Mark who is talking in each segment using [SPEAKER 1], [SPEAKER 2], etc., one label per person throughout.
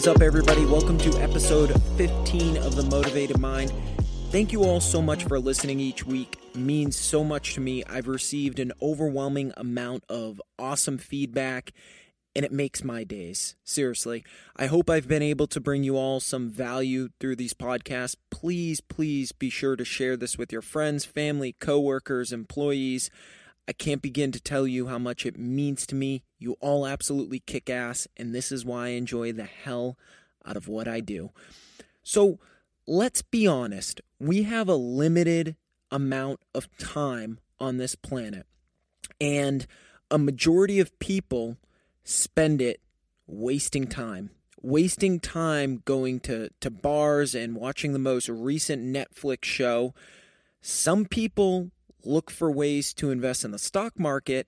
[SPEAKER 1] Is up, everybody? Welcome to episode 15 of The Motivated Mind. Thank you all so much for listening each week. It means so much to me. I've received an overwhelming amount of awesome feedback, and it makes my days. Seriously. I hope I've been able to bring you all some value through these podcasts. Please, please be sure to share this with your friends, family, coworkers, employees. I can't begin to tell you how much it means to me. You all absolutely kick ass, and this is why I enjoy the hell out of what I do. So let's be honest, we have a limited amount of time on this planet, and a majority of people spend it wasting time. Wasting time going to, to bars and watching the most recent Netflix show. Some people look for ways to invest in the stock market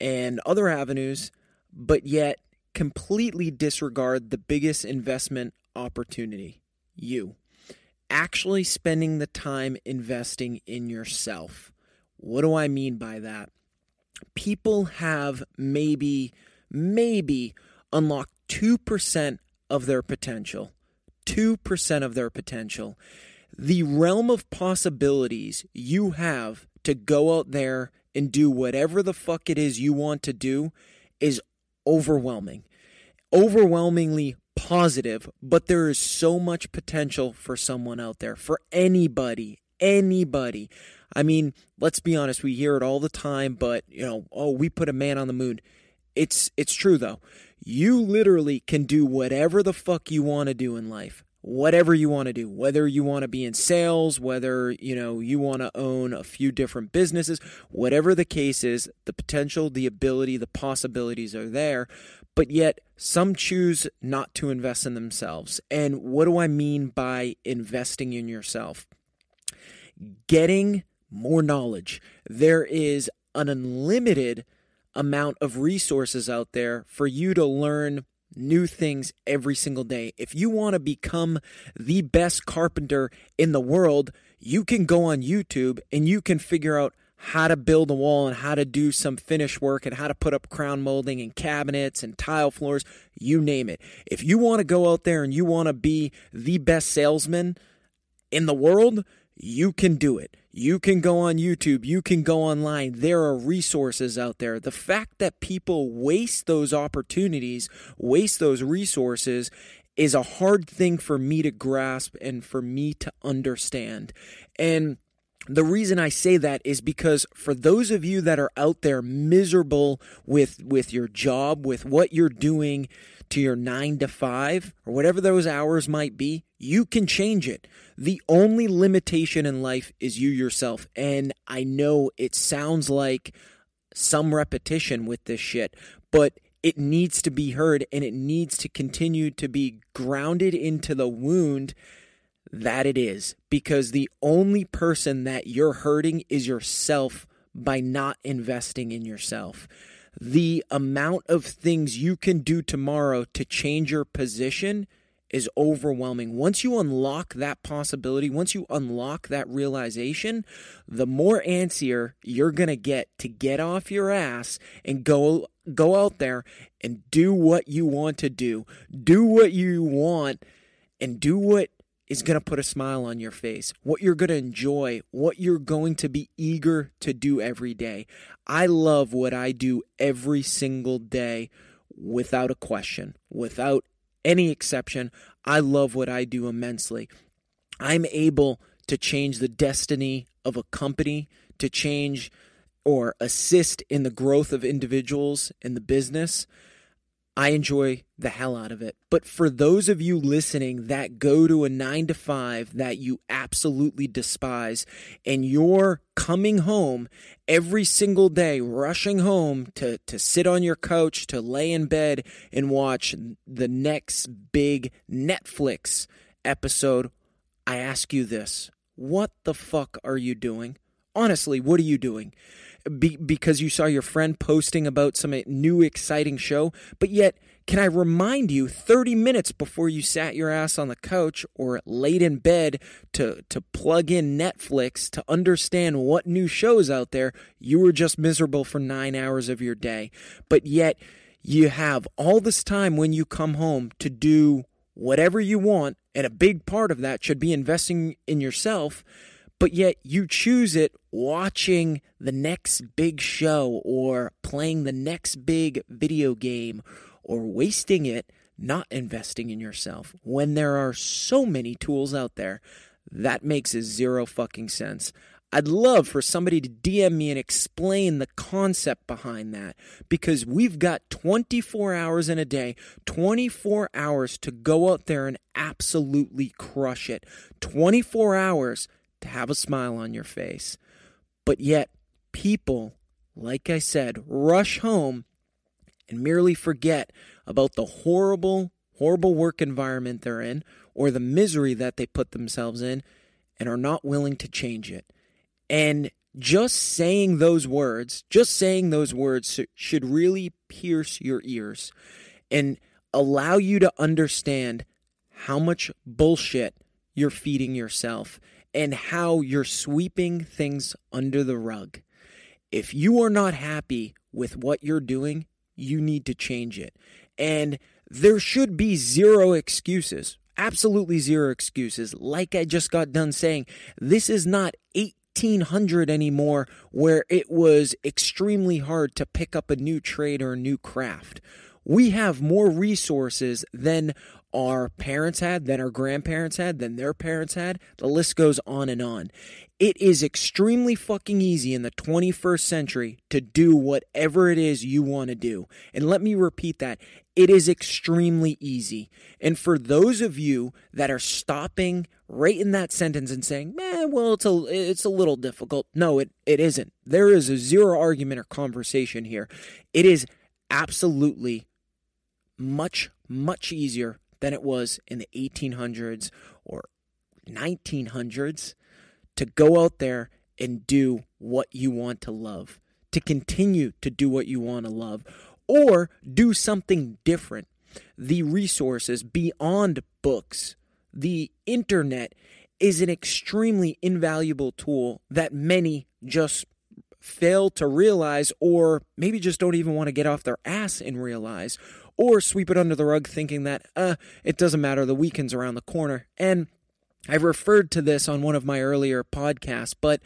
[SPEAKER 1] and other avenues, but yet completely disregard the biggest investment opportunity you. Actually, spending the time investing in yourself. What do I mean by that? People have maybe, maybe unlocked 2% of their potential. 2% of their potential. The realm of possibilities you have to go out there and do whatever the fuck it is you want to do is overwhelming. Overwhelmingly positive, but there is so much potential for someone out there, for anybody, anybody. I mean, let's be honest, we hear it all the time, but you know, oh, we put a man on the moon. It's it's true though. You literally can do whatever the fuck you want to do in life whatever you want to do whether you want to be in sales whether you know you want to own a few different businesses whatever the case is the potential the ability the possibilities are there but yet some choose not to invest in themselves. And what do i mean by investing in yourself? Getting more knowledge. There is an unlimited amount of resources out there for you to learn new things every single day. If you want to become the best carpenter in the world, you can go on YouTube and you can figure out how to build a wall and how to do some finish work and how to put up crown molding and cabinets and tile floors, you name it. If you want to go out there and you want to be the best salesman in the world, you can do it. You can go on YouTube, you can go online. There are resources out there. The fact that people waste those opportunities, waste those resources, is a hard thing for me to grasp and for me to understand. And the reason I say that is because for those of you that are out there miserable with with your job, with what you're doing to your 9 to 5 or whatever those hours might be, you can change it. The only limitation in life is you yourself. And I know it sounds like some repetition with this shit, but it needs to be heard and it needs to continue to be grounded into the wound that it is because the only person that you're hurting is yourself by not investing in yourself. The amount of things you can do tomorrow to change your position is overwhelming. Once you unlock that possibility, once you unlock that realization, the more antsier you're going to get to get off your ass and go go out there and do what you want to do. Do what you want and do what is going to put a smile on your face, what you're going to enjoy, what you're going to be eager to do every day. I love what I do every single day without a question, without any exception. I love what I do immensely. I'm able to change the destiny of a company, to change or assist in the growth of individuals in the business. I enjoy the hell out of it. But for those of you listening that go to a nine to five that you absolutely despise, and you're coming home every single day, rushing home to, to sit on your couch, to lay in bed and watch the next big Netflix episode, I ask you this what the fuck are you doing? Honestly, what are you doing? Be, because you saw your friend posting about some uh, new exciting show, but yet can I remind you 30 minutes before you sat your ass on the couch or laid in bed to, to plug in Netflix to understand what new shows out there, you were just miserable for nine hours of your day. But yet you have all this time when you come home to do whatever you want, and a big part of that should be investing in yourself but yet you choose it watching the next big show or playing the next big video game or wasting it not investing in yourself when there are so many tools out there. That makes zero fucking sense. I'd love for somebody to DM me and explain the concept behind that because we've got 24 hours in a day, 24 hours to go out there and absolutely crush it. 24 hours to have a smile on your face. But yet, people, like I said, rush home and merely forget about the horrible, horrible work environment they're in or the misery that they put themselves in and are not willing to change it. And just saying those words, just saying those words should really pierce your ears and allow you to understand how much bullshit you're feeding yourself and how you're sweeping things under the rug. If you are not happy with what you're doing, you need to change it. And there should be zero excuses. Absolutely zero excuses. Like I just got done saying, this is not 1800 anymore where it was extremely hard to pick up a new trade or a new craft. We have more resources than our parents had, than our grandparents had, than their parents had. The list goes on and on. It is extremely fucking easy in the 21st century to do whatever it is you want to do. And let me repeat that. It is extremely easy. And for those of you that are stopping right in that sentence and saying, man, well, it's a, it's a little difficult. No, it, it isn't. There is a zero argument or conversation here. It is absolutely much, much easier than it was in the 1800s or 1900s to go out there and do what you want to love, to continue to do what you want to love, or do something different. The resources beyond books, the internet is an extremely invaluable tool that many just fail to realize, or maybe just don't even want to get off their ass and realize, or sweep it under the rug thinking that, uh, it doesn't matter, the weekend's around the corner. And I've referred to this on one of my earlier podcasts, but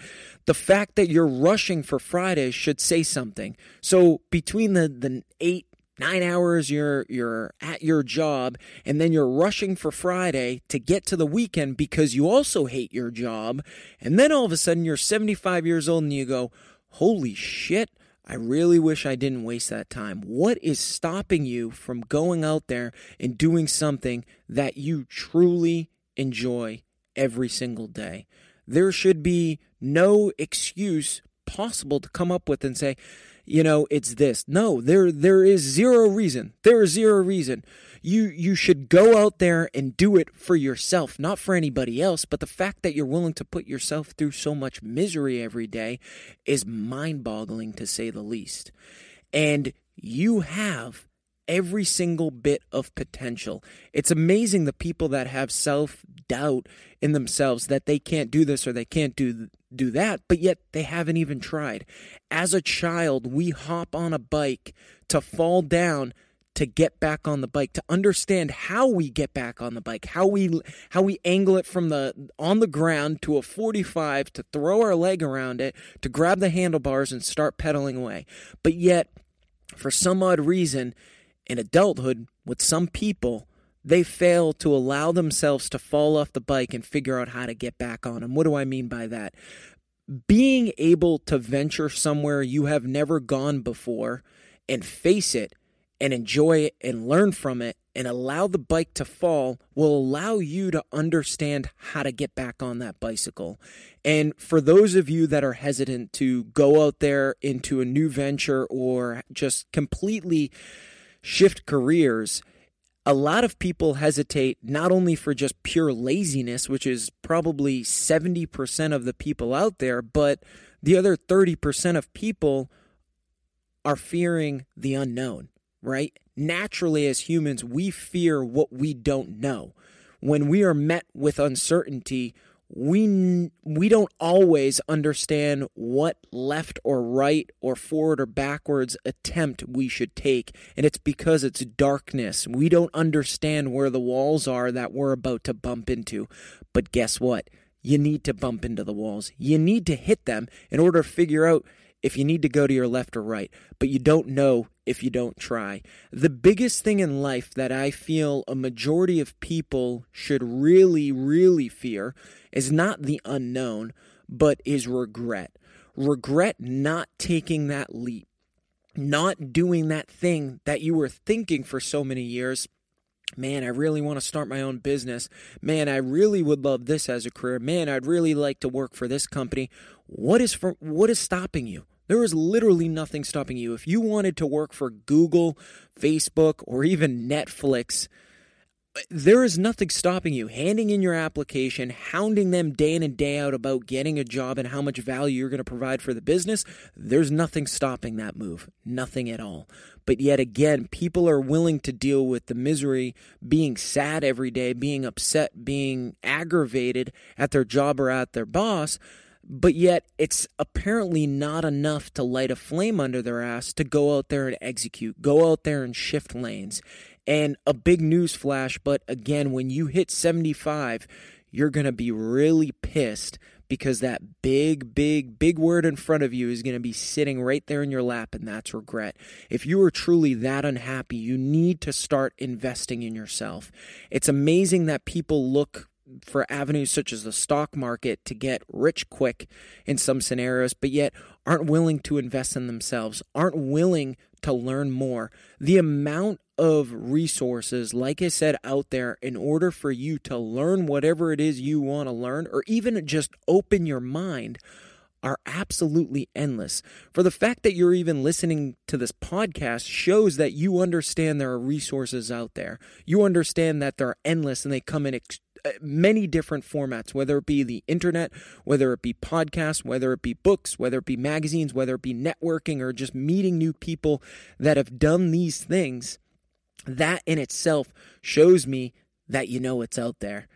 [SPEAKER 1] the fact that you're rushing for Friday should say something. So between the, the 8 nine hours you're you're at your job and then you're rushing for friday to get to the weekend because you also hate your job and then all of a sudden you're 75 years old and you go holy shit i really wish i didn't waste that time what is stopping you from going out there and doing something that you truly enjoy every single day there should be no excuse possible to come up with and say you know, it's this. No, there there is zero reason. There is zero reason. You you should go out there and do it for yourself, not for anybody else. But the fact that you're willing to put yourself through so much misery every day is mind-boggling to say the least. And you have every single bit of potential. It's amazing the people that have self doubt in themselves that they can't do this or they can't do do that, but yet they haven't even tried. As a child, we hop on a bike to fall down to get back on the bike to understand how we get back on the bike how we how we angle it from the on the ground to a 45 to throw our leg around it to grab the handlebars and start pedaling away but yet for some odd reason in adulthood with some people they fail to allow themselves to fall off the bike and figure out how to get back on them. What do I mean by that? Being able to venture somewhere you have never gone before and face it and enjoy it and learn from it and allow the bike to fall will allow you to understand how to get back on that bicycle. And for those of you that are hesitant to go out there into a new venture or just completely shift careers, a lot of people hesitate not only for just pure laziness, which is probably 70% of the people out there, but the other 30% of people are fearing the unknown, right? Naturally, as humans, we fear what we don't know. When we are met with uncertainty, we we don't always understand what left or right or forward or backwards attempt we should take and it's because it's darkness. We don't understand where the walls are that we're about to bump into. But guess what? You need to bump into the walls. You need to hit them in order to figure out if you need to go to your left or right, but you don't know if you don't try. The biggest thing in life that I feel a majority of people should really, really fear is not the unknown, but is regret. Regret not taking that leap, not doing that thing that you were thinking for so many years. Man, I really want to start my own business. Man, I really would love this as a career. Man, I'd really like to work for this company. What is for what is stopping you? There is literally nothing stopping you. If you wanted to work for Google, Facebook, or even Netflix, there is nothing stopping you handing in your application, hounding them day in and day out about getting a job and how much value you're going to provide for the business. There's nothing stopping that move. Nothing at all. But yet again, people are willing to deal with the misery, being sad every day, being upset, being aggravated at their job or at their boss. But yet, it's apparently not enough to light a flame under their ass to go out there and execute, go out there and shift lanes. And a big news flash, but again, when you hit 75, you're going to be really pissed because that big, big, big word in front of you is going to be sitting right there in your lap, and that's regret. If you are truly that unhappy, you need to start investing in yourself. It's amazing that people look for avenues such as the stock market to get rich quick in some scenarios, but yet aren't willing to invest in themselves, aren't willing to learn more. The amount of resources, like I said, out there in order for you to learn whatever it is you want to learn, or even just open your mind, are absolutely endless. For the fact that you're even listening to this podcast shows that you understand there are resources out there. You understand that they're endless and they come in ex- Uh, many different formats, whether it be the internet, whether it be podcasts, whether it be books, whether it be magazines, whether it be networking or just meeting new people that have done these things. That in itself shows me that you know it's out there,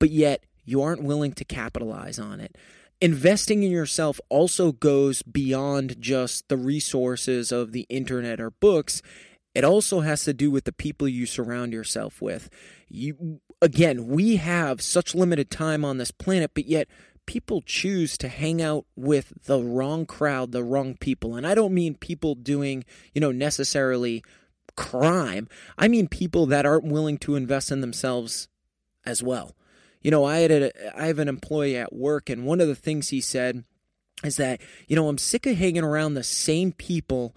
[SPEAKER 1] but yet you aren't willing to capitalize on it. Investing in yourself also goes beyond just the resources of the internet or books. It also has to do with the people you surround yourself with. You again, we have such limited time on this planet, but yet people choose to hang out with the wrong crowd, the wrong people. And I don't mean people doing, you know, necessarily crime. I mean people that aren't willing to invest in themselves as well. You know, I had a, I have an employee at work, and one of the things he said is that you know I'm sick of hanging around the same people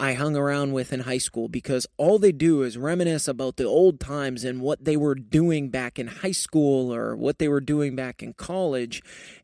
[SPEAKER 1] I hung around with in high school because all they do is reminisce about the old times and what they were doing back in high school or what they were doing back in college.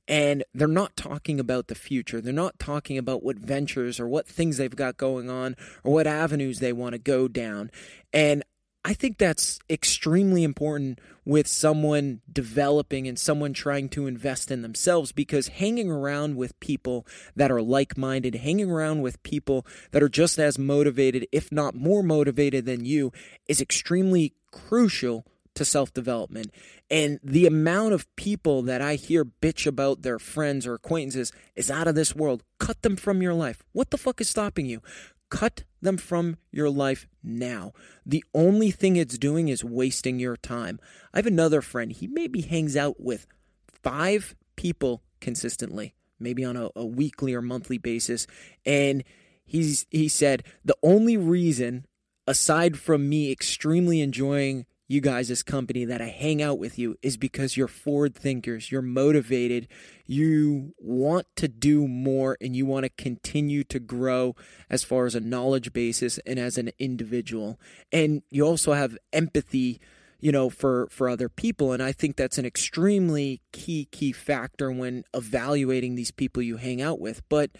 [SPEAKER 1] And they're not talking about the future. They're not talking about what ventures or what things they've got going on or what avenues they want to go down. And I think that's extremely important with someone developing and someone trying to invest in themselves because hanging around with people that are like minded, hanging around with people that are just as motivated, if not more motivated than you, is extremely crucial to self development. And the amount of people that I hear bitch about their friends or acquaintances is out of this world. Cut them from your life. What the fuck is stopping you? Cut them from your life now. The only thing it's doing is wasting your time. I have another friend. He maybe hangs out with five people consistently, maybe on a, a weekly or monthly basis. And he's he said the only reason, aside from me extremely enjoying you guys as company that I hang out with you is because you're forward thinkers, you're motivated, you want to do more and you want to continue to grow as far as a knowledge basis and as an individual. And you also have empathy you know for for other people. And i think that's an extremely key key factor when evaluating these people you hang out with. But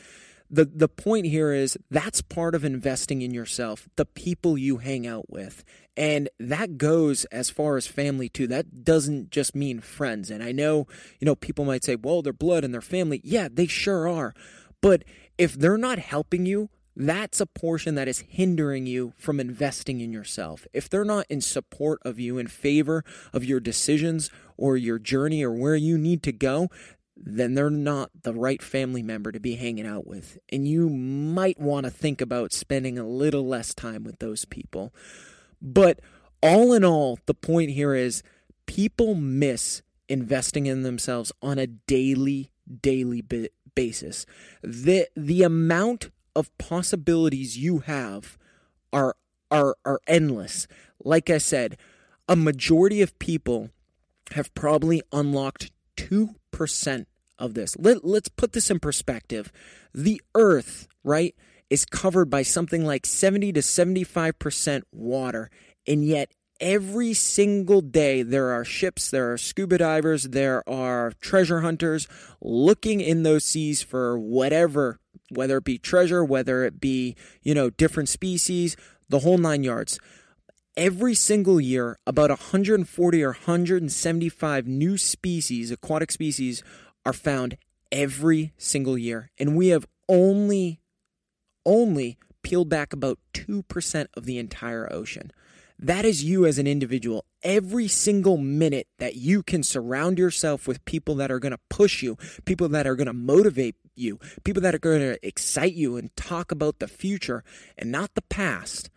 [SPEAKER 1] the the point here is that's part of investing in yourself the people you hang out with. And that goes as far as family too. That doesn't just mean friends. And i know you know people might say well they're blood and they're family. Yeah they sure are. But if they're not helping you that's a portion that is hindering you from investing in yourself. If they're not in support of you, in favor of your decisions or your journey or where you need to go, then they're not the right family member to be hanging out with. And you might want to think about spending a little less time with those people. But all in all, the point here is people miss investing in themselves on a daily, daily basis. The, the amount of possibilities you have are, are, are endless. Like I said, a majority of people have probably unlocked 2% of this. Let, let's put this in perspective. The earth, right, is covered by something like 70 to 75% water, and yet every single day there are ships, there are scuba divers, there are treasure hunters looking in those seas for whatever, whether it be treasure, whether it be, you know, different species, the whole nine yards. Every single year, about 140 or 175 new species, aquatic species, are found every single year. And we have only, only peeled back about 2% of the entire ocean. That is you as an individual. Every single minute that you can surround yourself with people that are going to push you, people that are going to motivate you, people that are going to excite you and talk about the future and not the past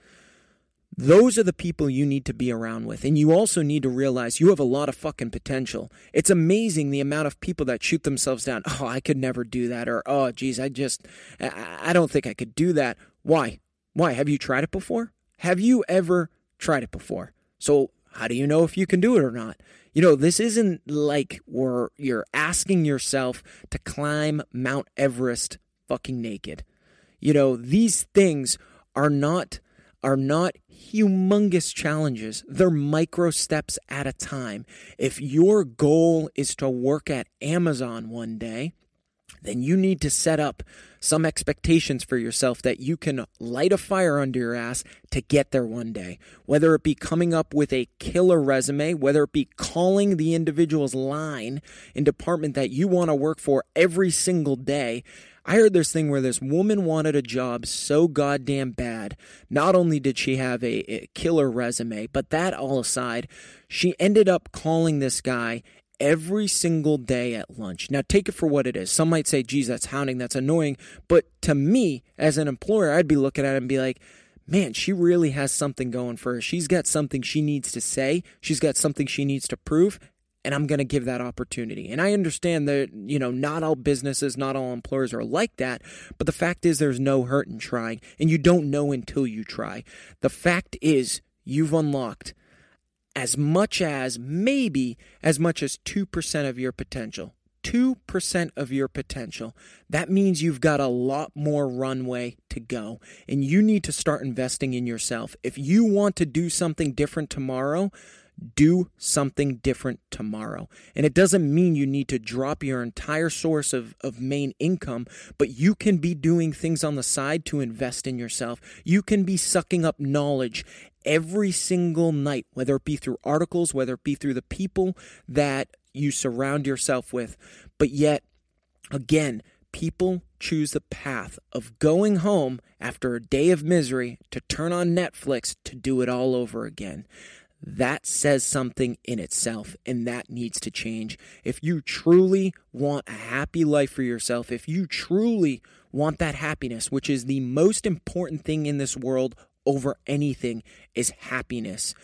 [SPEAKER 1] those are the people you need to be around with. And you also need to realize you have a lot of fucking potential. It's amazing the amount of people that shoot themselves down. Oh, I could never do that. Or, oh, geez, I just, I don't think I could do that. Why? Why? Have you tried it before? Have you ever tried it before? So, how do you know if you can do it or not? You know, this isn't like where you're asking yourself to climb Mount Everest fucking naked. You know, these things are not are not humongous challenges. They're micro steps at a time. If your goal is to work at Amazon one day, then you need to set up some expectations for yourself that you can light a fire under your ass to get there one day. Whether it be coming up with a killer resume, whether it be calling the individual's line in department that you want to work for every single day, I heard this thing where this woman wanted a job so goddamn bad. Not only did she have a, a, killer resume, but that all aside, she ended up calling this guy every single day at lunch. Now, take it for what it is. Some might say, geez, that's hounding, that's annoying. But to me, as an employer, I'd be looking at it and be like, man, she really has something going for her. She's got something she needs to say, she's got something she needs to prove. And I'm going to give that opportunity. And I understand that, you know, not all businesses, not all employers are like that, but the fact is there's no hurt in trying, and you don't know until you try. The fact is you've unlocked as much as maybe as much as 2% of your potential. 2% of your potential. That means you've got a lot more runway to go, and you need to start investing in yourself. If you want to do something different tomorrow, do something different tomorrow. And it doesn't mean you need to drop your entire source of, of main income, but you can be doing things on the side to invest in yourself. You can be sucking up knowledge every single night, whether it be through articles, whether it be through the people that you surround yourself with. But yet, again, people choose the path of going home after a day of misery to turn on Netflix to do it all over again that says something in itself and that needs to change. If you truly want a happy life for yourself, if you truly want that happiness, which is the most important thing in this world over anything, is happiness.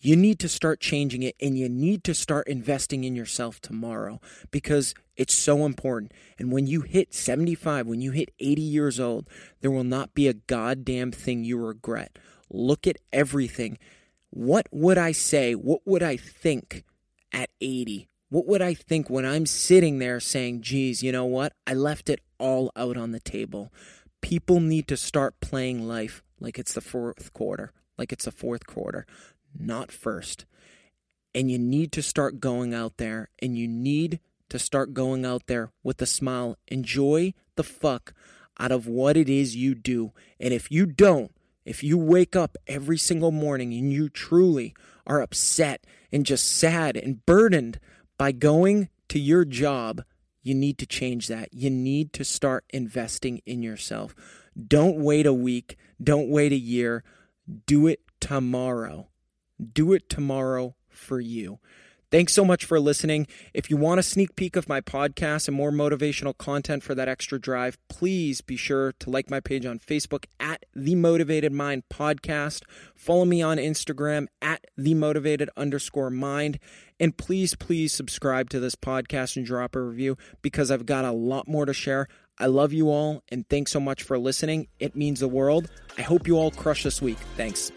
[SPEAKER 1] You need to start changing it and you need to start investing in yourself tomorrow because it's so important. And when you hit 75, when you hit 80 years old, there will not be a goddamn thing you regret. Look at everything what would I say? What would I think at 80? What would I think when I'm sitting there saying, geez, you know what? I left it all out on the table. People need to start playing life like it's the fourth quarter, like it's the fourth quarter, not first. And you need to start going out there and you need to start going out there with a smile. Enjoy the fuck out of what it is you do. And if you don't, if you wake up every single morning and you truly are upset and just sad and burdened by going to your job, you need to change that. You need to start investing in yourself. Don't wait a week. Don't wait a year. Do it tomorrow. Do it tomorrow for you. Thanks so much for listening. If you want a sneak peek of my podcast and more motivational content for that extra drive, please be sure to like my page on Facebook at The Motivated Mind Podcast. Follow me on Instagram at The Motivated underscore mind. And please, please subscribe to this podcast and drop a review because I've got a lot more to share. I love you all and thanks so much for listening. It means the world. I hope you all crush this week. Thanks.